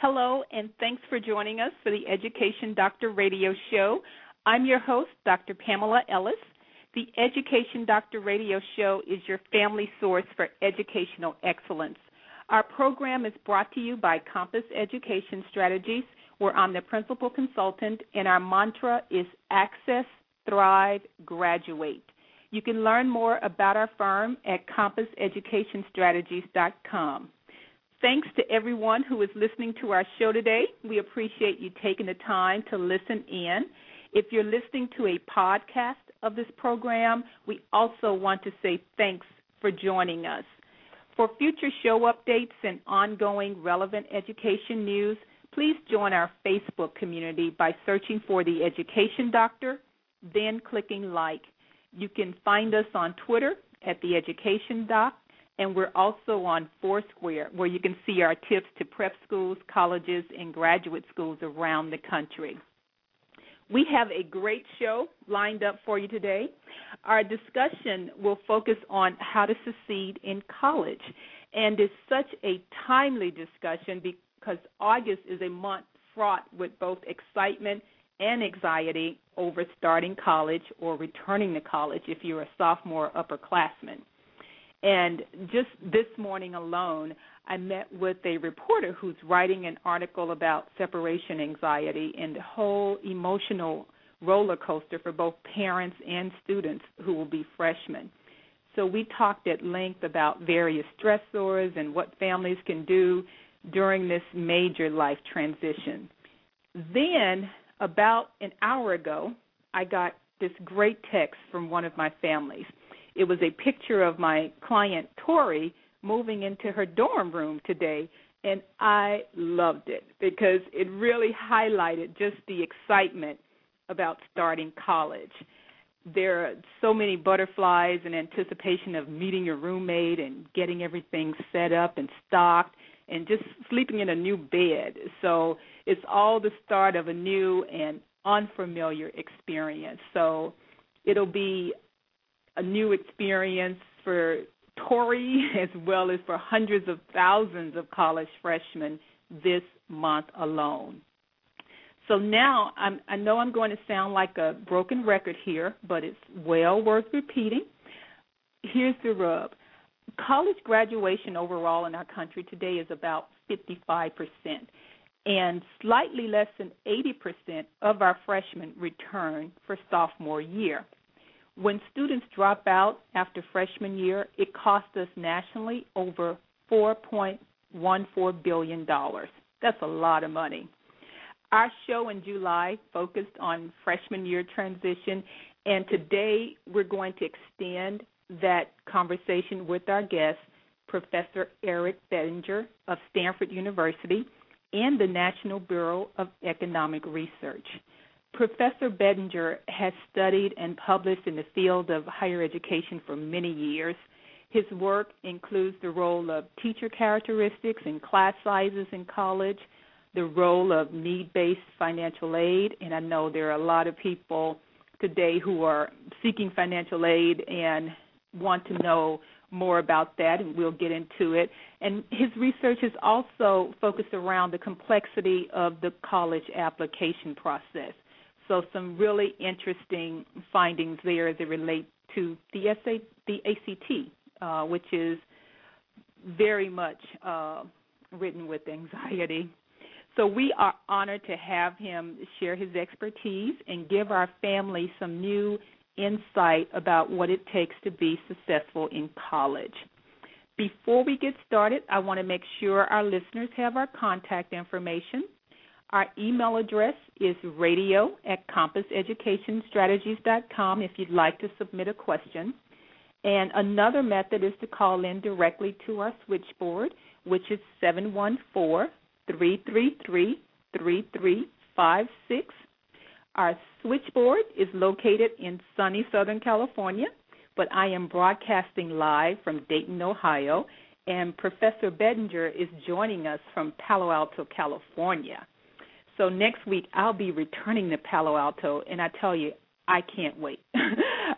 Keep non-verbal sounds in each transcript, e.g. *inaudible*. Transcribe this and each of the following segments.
Hello, and thanks for joining us for the Education Doctor Radio Show. I'm your host, Dr. Pamela Ellis. The Education Doctor Radio Show is your family source for educational excellence. Our program is brought to you by Compass Education Strategies, where I'm the principal consultant, and our mantra is Access, Thrive, Graduate. You can learn more about our firm at compasseducationstrategies.com. Thanks to everyone who is listening to our show today. We appreciate you taking the time to listen in. If you're listening to a podcast of this program, we also want to say thanks for joining us. For future show updates and ongoing relevant education news, please join our Facebook community by searching for the Education Doctor, then clicking like. You can find us on Twitter at the Education Doc, and we're also on Foursquare, where you can see our tips to prep schools, colleges, and graduate schools around the country. We have a great show lined up for you today. Our discussion will focus on how to succeed in college, and it's such a timely discussion because August is a month fraught with both excitement and anxiety over starting college or returning to college if you're a sophomore upperclassman. And just this morning alone, I met with a reporter who's writing an article about separation anxiety and the whole emotional roller coaster for both parents and students who will be freshmen. So we talked at length about various stressors and what families can do during this major life transition. Then, about an hour ago, I got this great text from one of my families. It was a picture of my client Tori moving into her dorm room today and I loved it because it really highlighted just the excitement about starting college. There are so many butterflies in anticipation of meeting your roommate and getting everything set up and stocked and just sleeping in a new bed. So it's all the start of a new and unfamiliar experience. So it'll be a new experience for Tori *laughs* as well as for hundreds of thousands of college freshmen this month alone. So now I'm, I know I'm going to sound like a broken record here, but it's well worth repeating. Here's the rub college graduation overall in our country today is about 55%, and slightly less than 80% of our freshmen return for sophomore year. When students drop out after freshman year, it costs us nationally over $4.14 billion. That's a lot of money. Our show in July focused on freshman year transition, and today we're going to extend that conversation with our guest, Professor Eric Bettinger of Stanford University and the National Bureau of Economic Research. Professor Bettinger has studied and published in the field of higher education for many years. His work includes the role of teacher characteristics and class sizes in college, the role of need based financial aid, and I know there are a lot of people today who are seeking financial aid and want to know more about that, and we'll get into it. And his research is also focused around the complexity of the college application process. So some really interesting findings there as it relates to the SA, the ACT, uh, which is very much uh, written with anxiety. So we are honored to have him share his expertise and give our family some new insight about what it takes to be successful in college. Before we get started, I want to make sure our listeners have our contact information. Our email address is radio at compasseducationstrategies.com if you'd like to submit a question. And another method is to call in directly to our switchboard, which is 714 333 3356. Our switchboard is located in sunny Southern California, but I am broadcasting live from Dayton, Ohio, and Professor Bettinger is joining us from Palo Alto, California. So next week I'll be returning to Palo Alto, and I tell you, I can't wait. *laughs*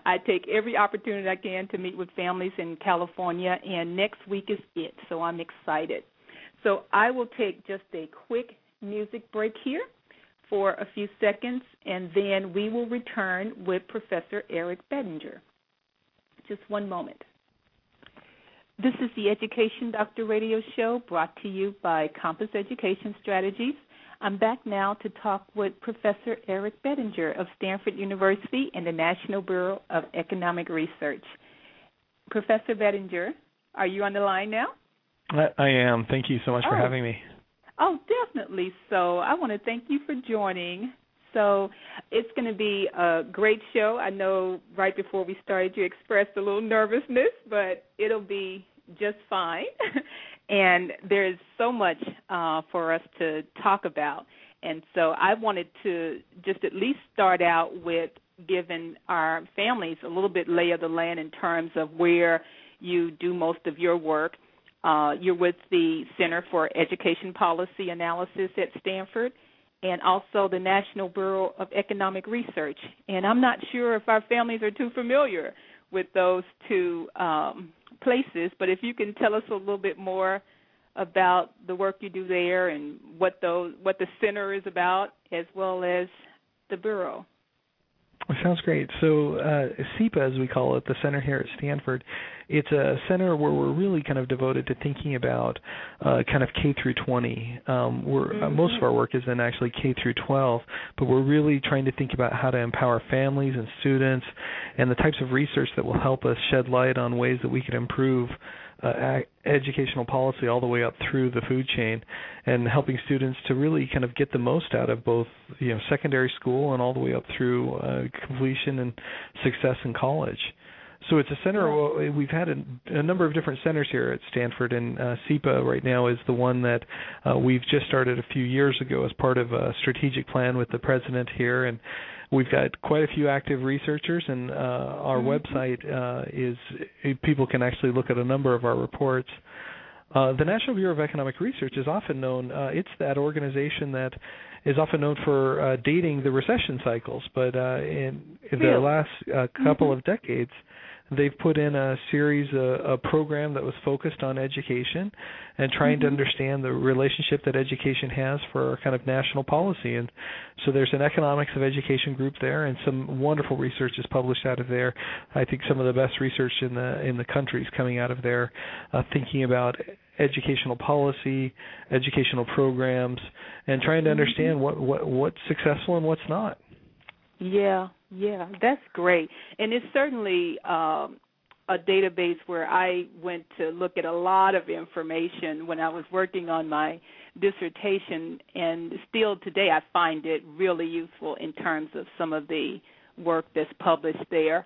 I take every opportunity I can to meet with families in California, and next week is it. So I'm excited. So I will take just a quick music break here for a few seconds, and then we will return with Professor Eric Bettinger. Just one moment. This is the Education Doctor Radio Show brought to you by Compass Education Strategies. I'm back now to talk with Professor Eric Bettinger of Stanford University and the National Bureau of Economic Research. Professor Bettinger, are you on the line now? I am. Thank you so much oh. for having me. Oh, definitely. So I want to thank you for joining. So it's going to be a great show. I know right before we started you expressed a little nervousness, but it'll be just fine. *laughs* and there's so much uh, for us to talk about. And so I wanted to just at least start out with giving our families a little bit lay of the land in terms of where you do most of your work. Uh, you're with the Center for Education Policy Analysis at Stanford and also the National Bureau of Economic Research. And I'm not sure if our families are too familiar with those two um, places, but if you can tell us a little bit more about the work you do there and what those what the center is about as well as the bureau. Sounds great. So uh, as we call it, the center here at Stanford, it's a center where we're really kind of devoted to thinking about uh, kind of K through 20. Um, we're, uh, mm-hmm. uh, most of our work is in actually K through 12, but we're really trying to think about how to empower families and students, and the types of research that will help us shed light on ways that we can improve uh, educational policy all the way up through the food chain and helping students to really kind of get the most out of both you know secondary school and all the way up through uh, completion and success in college. So it's a center. We've had a, a, number of different centers here at Stanford, and uh, CEPA right now is the one that uh, we've just started a few years ago as part of a strategic plan with the president here, and we've got quite a few active researchers, and uh, our mm-hmm. website uh, is people can actually look at a number of our reports. Uh, the National Bureau of Economic Research is often known. Uh, it's that organization that is often known for uh, dating the recession cycles, but uh, in, in the last uh, couple mm-hmm. of decades, they've put in a series, a, a program that was focused on education and trying mm-hmm. to understand the relationship that education has for our kind of national policy. And so there's an economics of education group there, and some wonderful research is published out of there. I think some of the best research in the in the country is coming out of there, uh, thinking about educational policy, educational programs, and trying to mm-hmm. understand what, what what's successful and what's not. Yeah, yeah, that's great, and it's certainly um, a database where I went to look at a lot of information when I was working on my dissertation, and still today I find it really useful in terms of some of the work that's published there.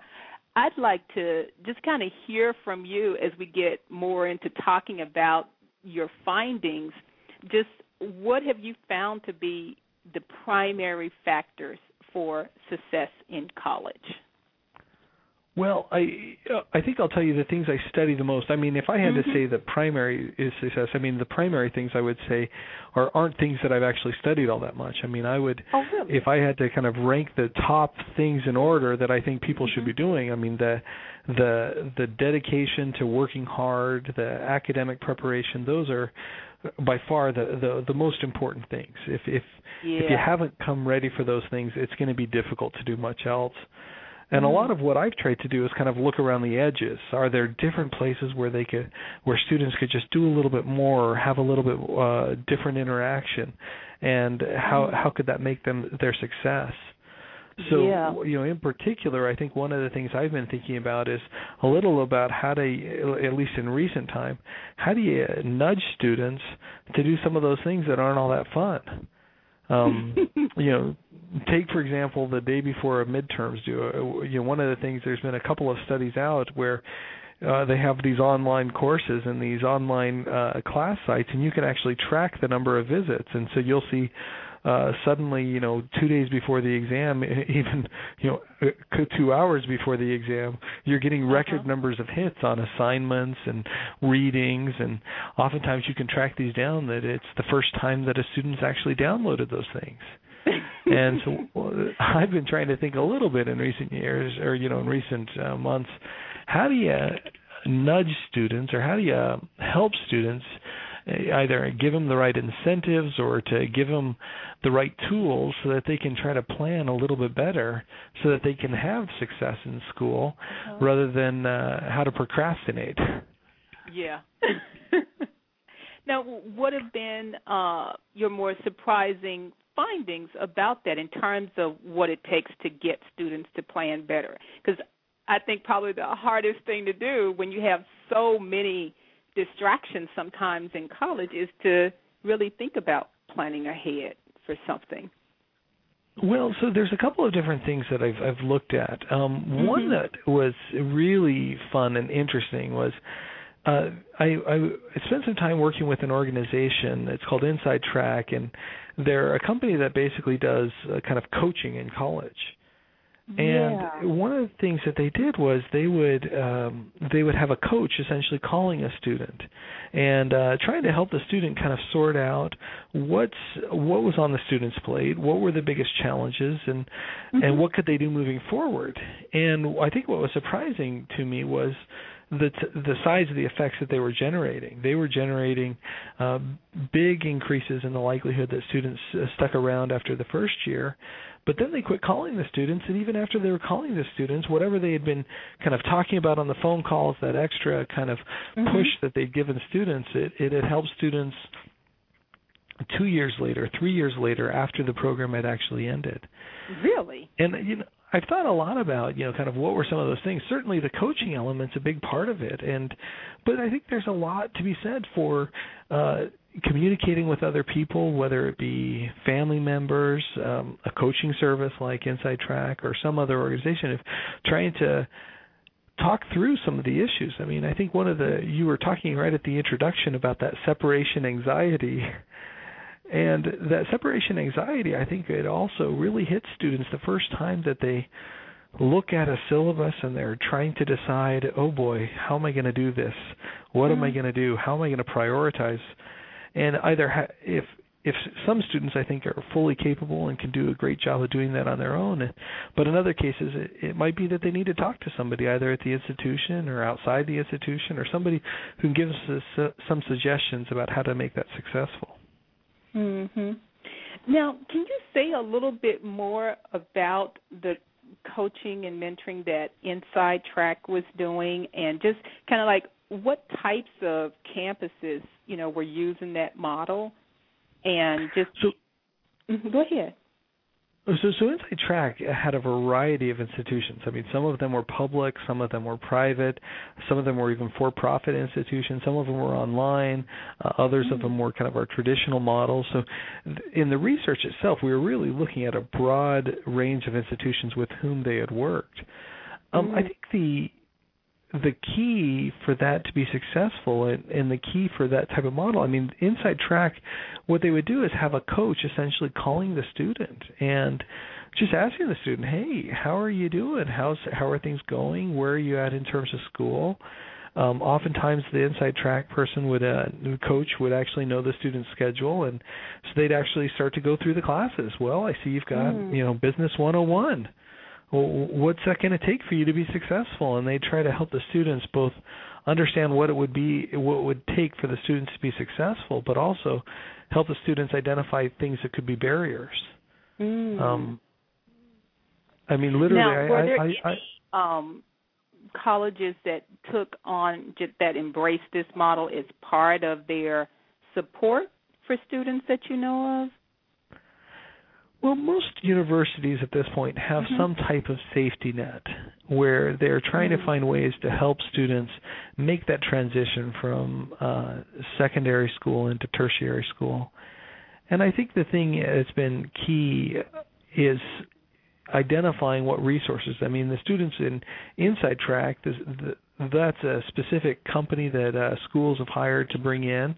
I'd like to just kind of hear from you as we get more into talking about your findings. Just what have you found to be the primary factors for success in college? Well, I I think I'll tell you the things I study the most. I mean, if I had mm-hmm. to say the primary is success, I mean the primary things I would say are aren't things that I've actually studied all that much. I mean, I would oh, really? if I had to kind of rank the top things in order that I think people mm-hmm. should be doing. I mean, the the the dedication to working hard, the academic preparation, those are by far the the, the most important things. If if yeah. if you haven't come ready for those things, it's going to be difficult to do much else. And a lot of what I've tried to do is kind of look around the edges. Are there different places where they could, where students could just do a little bit more, or have a little bit uh, different interaction, and how how could that make them their success? So, yeah. you know, in particular, I think one of the things I've been thinking about is a little about how to, at least in recent time, how do you nudge students to do some of those things that aren't all that fun? Um, *laughs* you know, take for example the day before a midterms. Do uh, you know one of the things? There's been a couple of studies out where uh, they have these online courses and these online uh, class sites, and you can actually track the number of visits. And so you'll see uh, suddenly, you know, two days before the exam, *laughs* even you know, uh, two hours before the exam, you're getting record uh-huh. numbers of hits on assignments and readings, and oftentimes you can track these down that it's the first time that a student's actually downloaded those things. *laughs* and so I've been trying to think a little bit in recent years, or you know, in recent uh, months, how do you nudge students, or how do you help students either give them the right incentives or to give them the right tools so that they can try to plan a little bit better so that they can have success in school uh-huh. rather than uh, how to procrastinate. Yeah. *laughs* now, what have been uh, your more surprising findings about that in terms of what it takes to get students to plan better? Because I think probably the hardest thing to do when you have so many distractions sometimes in college is to really think about planning ahead for something. Well, so there's a couple of different things that I've I've looked at. Um, mm-hmm. One that was really fun and interesting was uh, I, I spent some time working with an organization. It's called Inside Track, and they're a company that basically does uh, kind of coaching in college. And yeah. one of the things that they did was they would um, they would have a coach essentially calling a student and uh, trying to help the student kind of sort out what's what was on the student's plate, what were the biggest challenges, and mm-hmm. and what could they do moving forward. And I think what was surprising to me was the t- the size of the effects that they were generating. They were generating uh, big increases in the likelihood that students uh, stuck around after the first year. But then they quit calling the students, and even after they were calling the students, whatever they had been kind of talking about on the phone calls, that extra kind of mm-hmm. push that they'd given students, it, it had helped students two years later, three years later, after the program had actually ended. Really? And you know, I've thought a lot about, you know, kind of what were some of those things. Certainly the coaching element's a big part of it and but I think there's a lot to be said for uh communicating with other people, whether it be family members, um, a coaching service like Inside Track or some other organization, if trying to talk through some of the issues. I mean, I think one of the you were talking right at the introduction about that separation anxiety and that separation anxiety, I think it also really hits students the first time that they look at a syllabus and they're trying to decide, oh boy, how am I going to do this? What mm-hmm. am I mm-hmm. going to do? How am I going to prioritize? And either ha- if if some students I think are fully capable and can do a great job of doing that on their own, but in other cases it, it might be that they need to talk to somebody either at the institution or outside the institution or somebody who can give us some suggestions about how to make that successful. Mhm. Now, can you say a little bit more about the coaching and mentoring that Inside Track was doing, and just kind of like what types of campuses you know were using that model, and just so, mm-hmm, go ahead. So, so Inside Track had a variety of institutions. I mean, some of them were public, some of them were private, some of them were even for-profit institutions, some of them were online, uh, others mm-hmm. of them were kind of our traditional models. So, in the research itself, we were really looking at a broad range of institutions with whom they had worked. Um, mm-hmm. I think the the key for that to be successful and, and the key for that type of model, I mean, Inside Track, what they would do is have a coach essentially calling the student and just asking the student, "Hey, how are you doing? How's how are things going? Where are you at in terms of school?" Um, oftentimes, the Inside Track person would, uh, coach would actually know the student's schedule, and so they'd actually start to go through the classes. Well, I see you've got mm. you know business 101 well, what's that going to take for you to be successful? And they try to help the students both understand what it would be, what it would take for the students to be successful, but also help the students identify things that could be barriers. Mm. Um, I mean, literally, now, were there I, any, I, um, colleges that took on that embraced this model as part of their support for students that you know of? Well, most universities at this point have mm-hmm. some type of safety net where they're trying mm-hmm. to find ways to help students make that transition from uh, secondary school into tertiary school. And I think the thing that's been key is identifying what resources. I mean, the students in Inside Track, this, the, that's a specific company that uh, schools have hired to bring in.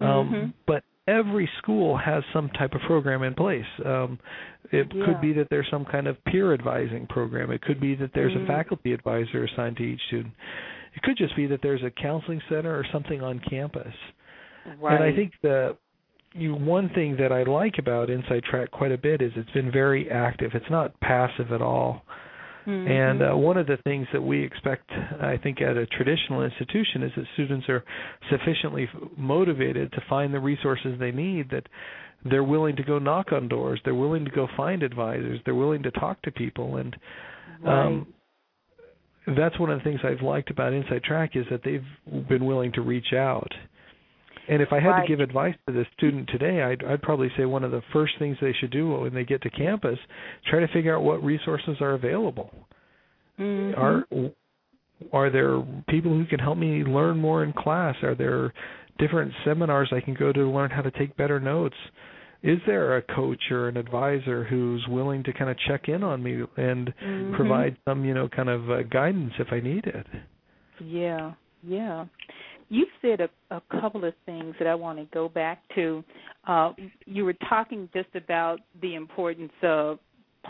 Um, mm-hmm. But every school has some type of program in place. Um, it yeah. could be that there's some kind of peer advising program. It could be that there's mm. a faculty advisor assigned to each student. It could just be that there's a counseling center or something on campus. Right. And I think the you, one thing that I like about Inside Track quite a bit is it's been very active. It's not passive at all. Mm-hmm. And uh, one of the things that we expect, I think, at a traditional institution is that students are sufficiently motivated to find the resources they need that they're willing to go knock on doors, they're willing to go find advisors, they're willing to talk to people, and um, right. that's one of the things I've liked about Inside Track is that they've been willing to reach out. And if I had right. to give advice to the student today, I'd, I'd probably say one of the first things they should do when they get to campus, try to figure out what resources are available. Mm-hmm. Are are there people who can help me learn more in class? Are there different seminars I can go to learn how to take better notes? Is there a coach or an advisor who's willing to kind of check in on me and mm-hmm. provide some, you know, kind of uh, guidance if I need it? Yeah, yeah. You said a, a couple of things that I want to go back to. Uh, you were talking just about the importance of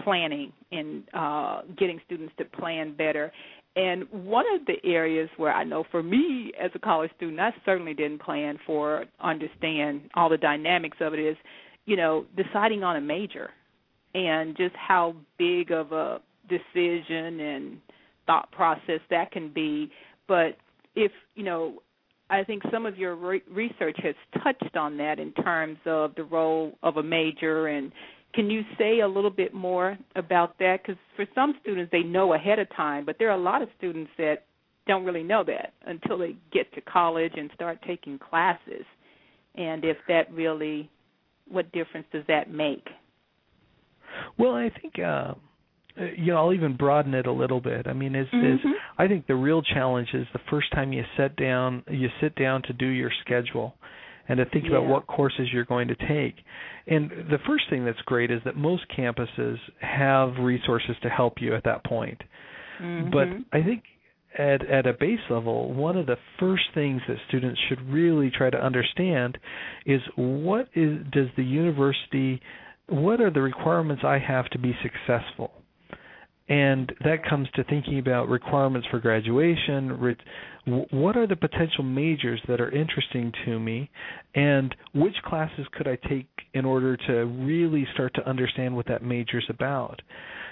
planning and uh, getting students to plan better. And one of the areas where I know for me as a college student, I certainly didn't plan for, understand all the dynamics of it is, you know, deciding on a major and just how big of a decision and thought process that can be. But if, you know, I think some of your re- research has touched on that in terms of the role of a major and can you say a little bit more about that? Because for some students, they know ahead of time, but there are a lot of students that don't really know that until they get to college and start taking classes. And if that really, what difference does that make? Well, I think uh, you know I'll even broaden it a little bit. I mean, is mm-hmm. is I think the real challenge is the first time you sit down, you sit down to do your schedule and to think yeah. about what courses you're going to take. And the first thing that's great is that most campuses have resources to help you at that point. Mm-hmm. But I think at at a base level, one of the first things that students should really try to understand is what is does the university what are the requirements I have to be successful? And that comes to thinking about requirements for graduation, what are the potential majors that are interesting to me? And which classes could I take in order to really start to understand what that major is about?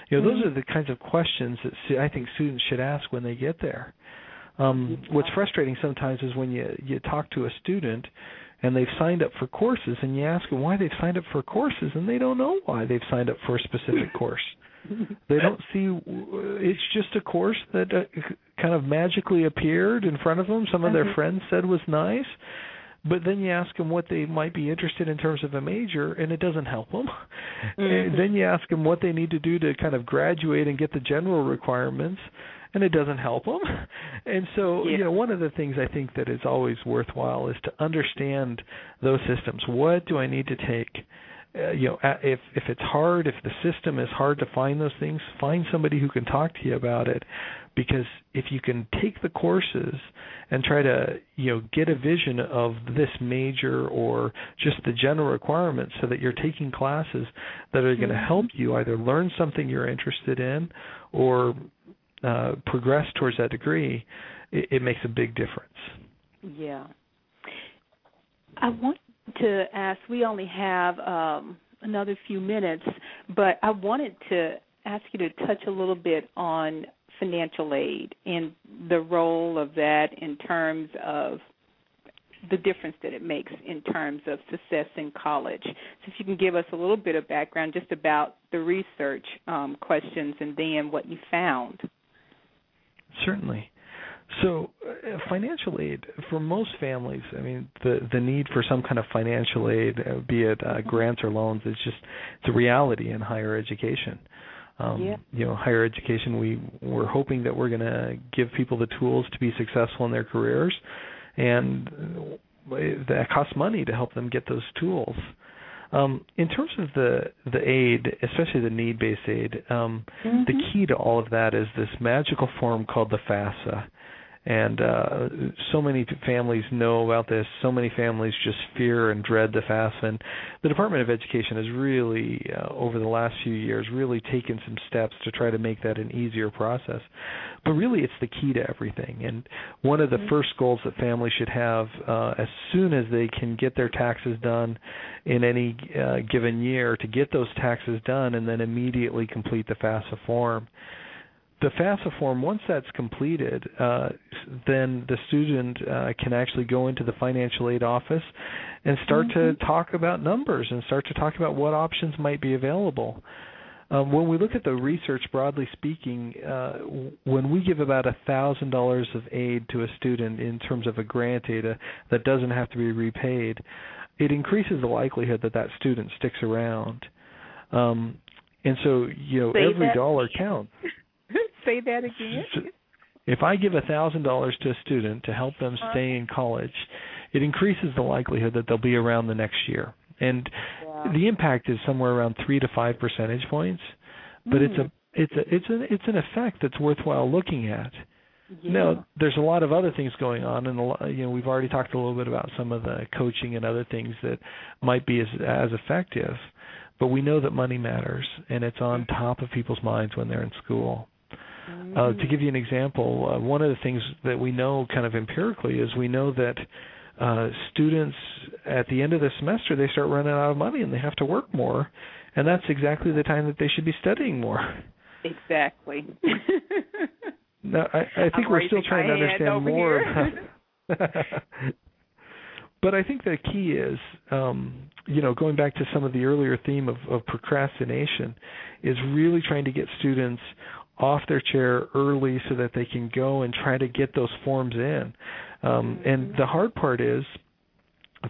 You know mm-hmm. those are the kinds of questions that I think students should ask when they get there. Um what's frustrating sometimes is when you you talk to a student and they've signed up for courses and you ask them why they've signed up for courses and they don't know why they've signed up for a specific *laughs* course they don't see it's just a course that uh, kind of magically appeared in front of them some of their mm-hmm. friends said was nice but then you ask them what they might be interested in terms of a major and it doesn't help them *laughs* mm-hmm. then you ask them what they need to do to kind of graduate and get the general requirements and it doesn't help them *laughs* and so yeah. you know one of the things i think that is always worthwhile is to understand those systems what do i need to take uh, you know if if it's hard if the system is hard to find those things find somebody who can talk to you about it. Because if you can take the courses and try to you know get a vision of this major or just the general requirements so that you're taking classes that are going to help mm-hmm. you either learn something you're interested in or uh, progress towards that degree it, it makes a big difference. Yeah. I want to ask. We only have um, another few minutes, but I wanted to ask you to touch a little bit on financial aid and the role of that in terms of the difference that it makes in terms of success in college. So, if you can give us a little bit of background just about the research um, questions and then what you found. Certainly. So, uh, financial aid for most families, I mean, the the need for some kind of financial aid, uh, be it uh, grants or loans, is just it's a reality in higher education. Um, yeah. You know, higher education, we we're hoping that we're going to give people the tools to be successful in their careers, and uh, that costs money to help them get those tools. Um, in terms of the the aid, especially the need-based aid, um, mm-hmm. the key to all of that is this magical form called the FAFSA and uh, so many families know about this. So many families just fear and dread the FAFSA. And the Department of Education has really, uh, over the last few years, really taken some steps to try to make that an easier process. But really, it's the key to everything. And one of the mm-hmm. first goals that families should have uh, as soon as they can get their taxes done in any uh, given year to get those taxes done and then immediately complete the FAFSA form the FAFSA form, once that's completed, uh, then the student uh, can actually go into the financial aid office and start mm-hmm. to talk about numbers and start to talk about what options might be available. Um, when we look at the research, broadly speaking, uh, when we give about a thousand dollars of aid to a student in terms of a grant aid that doesn't have to be repaid, it increases the likelihood that that student sticks around. Um, and so, you know, Say every dollar counts. Say that again. If I give a thousand dollars to a student to help them Uh-huh. stay in college, it increases the likelihood that they'll be around the next year. And Yeah. the impact is somewhere around three to five percentage points, but it's Hmm. a it's a it's a it's an effect that's worthwhile looking at. Yeah. Now, there's a lot of other things going on, and a lot, you know we've already talked a little bit about some of the coaching and other things that might be as as effective. But we know that money matters, and it's on top of people's minds when they're in school. Uh, to give you an example, uh, one of the things that we know kind of empirically is we know that uh, students at the end of the semester they start running out of money and they have to work more, and that's exactly the time that they should be studying more. exactly. *laughs* No, I, I think I'm we're still trying to understand more. *laughs* but I think the key is, um, you know, going back to some of the earlier theme of, of procrastination, is really trying to get students off their chair early so that they can go and try to get those forms in. Um, and the hard part is,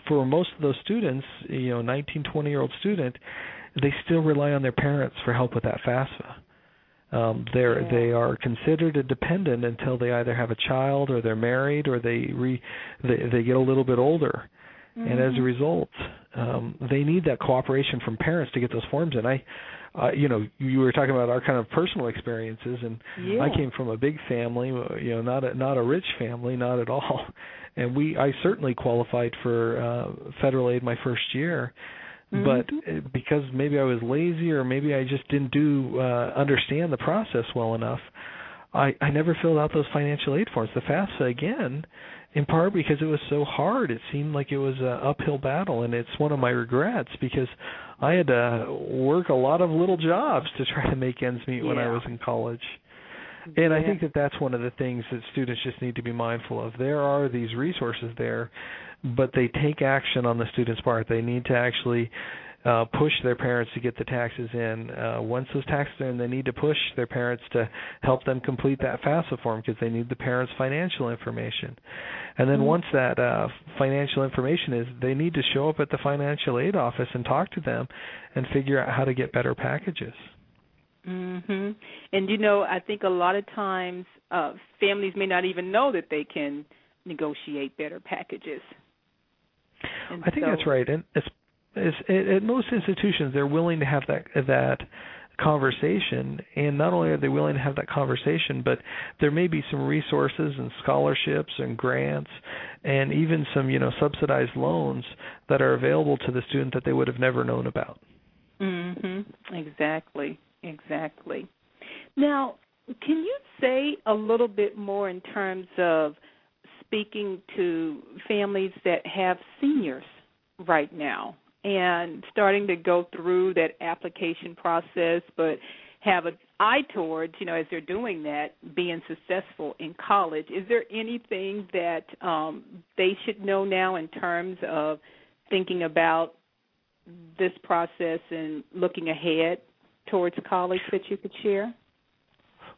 for most of those students, you know, 19, 20 year old student, they still rely on their parents for help with that FAFSA. Um, they're Yeah. they are considered a dependent until they either have a child or they're married or they re they, they get a little bit older, and as a Mhm. result, um, they need that cooperation from parents to get those forms in. I, uh, you know, you were talking about our kind of personal experiences, and yeah. I came from a big family, uh, you know, not a not a rich family, not at all. *laughs* And we I certainly qualified for uh federal aid my first year. But Mhm. uh, because maybe I was lazy or maybe I just didn't do uh understand the process well enough, I I never filled out those financial aid forms. The FAFSA again, in part because it was so hard. It seemed like it was an uphill battle and it's one of my regrets because I had to work a lot of little jobs to try to make ends meet when I was in college. And I think that that's one of the things that students just need to be mindful of. There are these resources there, but they take action on the student's part. They need to actually uh, push their parents to get the taxes in. Uh, once those taxes are in, they need to push their parents to help them complete that FAFSA form because they need the parents' financial information. And then Mhm. once that uh, financial information is, they need to show up at the financial aid office and talk to them and figure out how to get better packages. Mhm. And you know, I think a lot of times uh families may not even know that they can negotiate better packages. And I think so- that's right, and at most institutions they're willing to have that that conversation, and not only are they willing to have that conversation, but there may be some resources and scholarships and grants, and even some you know subsidized loans that are available to the student that they would have never known about. Mhm. Exactly. Exactly. Now, can you say a little bit more in terms of speaking to families that have seniors right now and starting to go through that application process but have an eye towards, you know, as they're doing that, being successful in college. Is there anything that um they should know now in terms of thinking about this process and looking ahead towards college that you could share?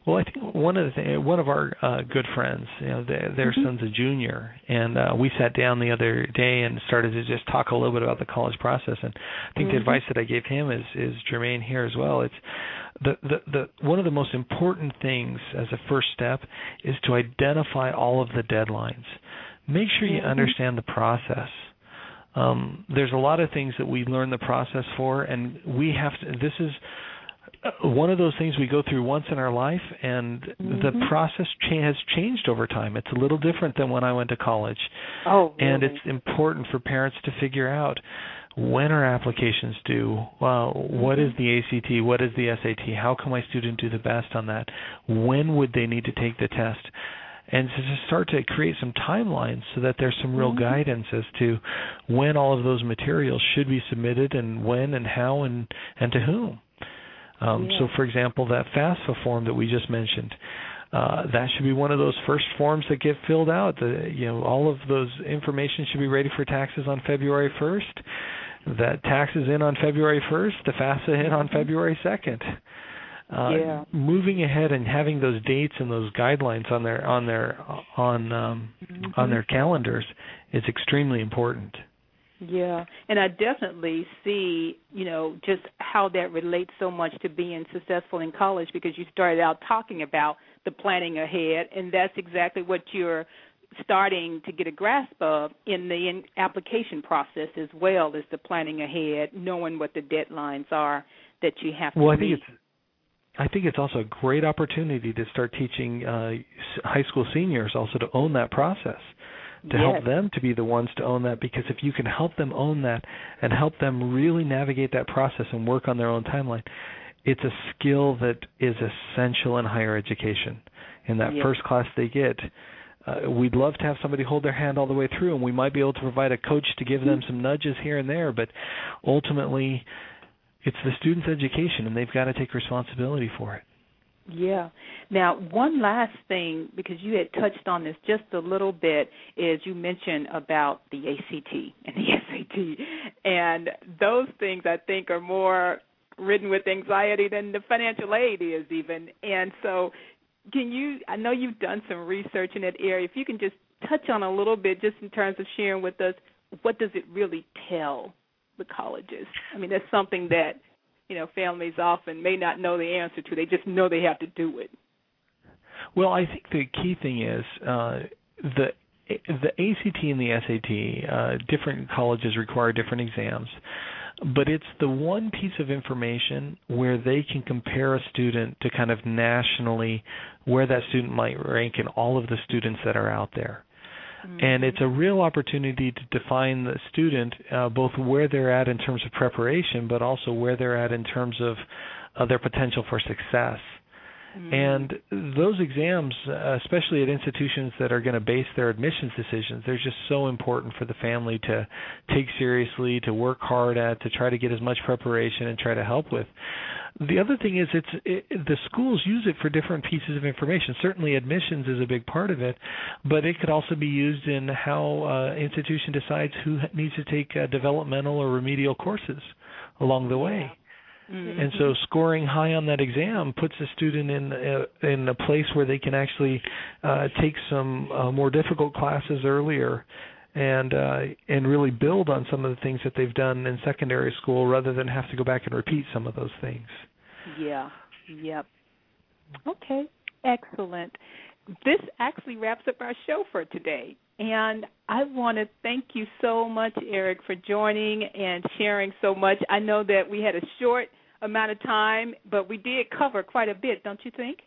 Well, I think one of the thing, one of our uh, good friends, you know, their, their Mhm. son's a junior, and uh, we sat down the other day and started to just talk a little bit about the college process. And I think the Mhm. advice that I gave him is is germane here as well. It's the, the the one of the most important things as a first step is to identify all of the deadlines. Make sure you Mhm. understand the process. Um, there's a lot of things that we learn the process for, and we have to. This is one of those things we go through once in our life, and the Mhm. process cha- has changed over time. It's a little different than when I went to college, Oh, and it's important for parents to figure out when are applications due. Well, what is the ACT? What is the SAT? How can my student do the best on that? When would they need to take the test? And to just start to create some timelines so that there's some real Mhm. guidance as to when all of those materials should be submitted and when and how and and to whom. Um, yeah. So, for example, that FAFSA form that we just mentioned, uh, that should be one of those first forms that get filled out. The, you know, all of those information should be ready for taxes on February 1st. That taxes in on February 1st, the FAFSA hit on Mm-hmm. February 2nd. Uh, yeah. moving ahead and having those dates and those guidelines on their on their on um, Mm-hmm. on their calendars is extremely important. Yeah, and I definitely see, you know, just how that relates so much to being successful in college because you started out talking about the planning ahead, and that's exactly what you're starting to get a grasp of in the in application process as well as the planning ahead, knowing what the deadlines are that you have to Well, I meet. think it's I think it's also a great opportunity to start teaching uh, high school seniors also to own that process, to help them to be the ones to own that. Because if you can help them own that and help them really navigate that process and work on their own timeline, it's a skill that is essential in higher education. In that Yes. first class they get, uh, we'd love to have somebody hold their hand all the way through, and we might be able to provide a coach to give them some nudges here and there. But ultimately, it's the student's education, and they've got to take responsibility for it. Yeah. Now, one last thing, because you had touched on this just a little bit, is you mentioned about the ACT and the *laughs* SAT. And those things I think are more ridden with anxiety than the financial aid is, even. And so, can you, I know you've done some research in that area, if you can just touch on a little bit, just in terms of sharing with us, what does it really tell the colleges? I mean, that's something that you know families often may not know the answer to. They just know they have to do it. Well, I think the key thing is uh, the the ACT and the SAT. Uh, different colleges require different exams, but it's the one piece of information where they can compare a student to kind of nationally where that student might rank in all of the students that are out there. And it's a real opportunity to define the student uh, both where they're at in terms of preparation, but also where they're at in terms of uh, their potential for success. And those exams, especially at institutions that are going to base their admissions decisions, they're just so important for the family to take seriously, to work hard at, to try to get as much preparation and try to help with. The other thing is, it's it, the schools use it for different pieces of information. Certainly, admissions is a big part of it, but it could also be used in how uh, institution decides who needs to take uh, developmental or remedial courses along the way. Mm-hmm. And so scoring high on that exam puts a student in a, in a place where they can actually uh, take some uh, more difficult classes earlier and uh, and really build on some of the things that they've done in secondary school rather than have to go back and repeat some of those things. Yeah. Yep. Okay. Excellent. This actually wraps up our show for today. And I want to thank you so much, Eric, for joining and sharing so much. I know that we had a short amount of time, but we did cover quite a bit, don't you think?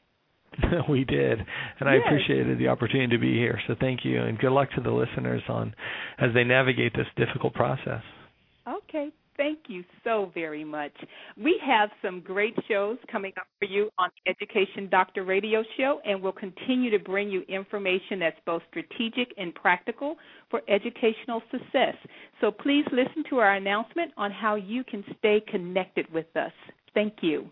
*laughs* we did, and I appreciated the opportunity to be here. So thank you, and good luck to the listeners on as they navigate this difficult process. Okay. Thank you so very much. We have some great shows coming up for you on the Education Doctor Radio Show, and we'll continue to bring you information that's both strategic and practical for educational success. So please listen to our announcement on how you can stay connected with us. Thank you.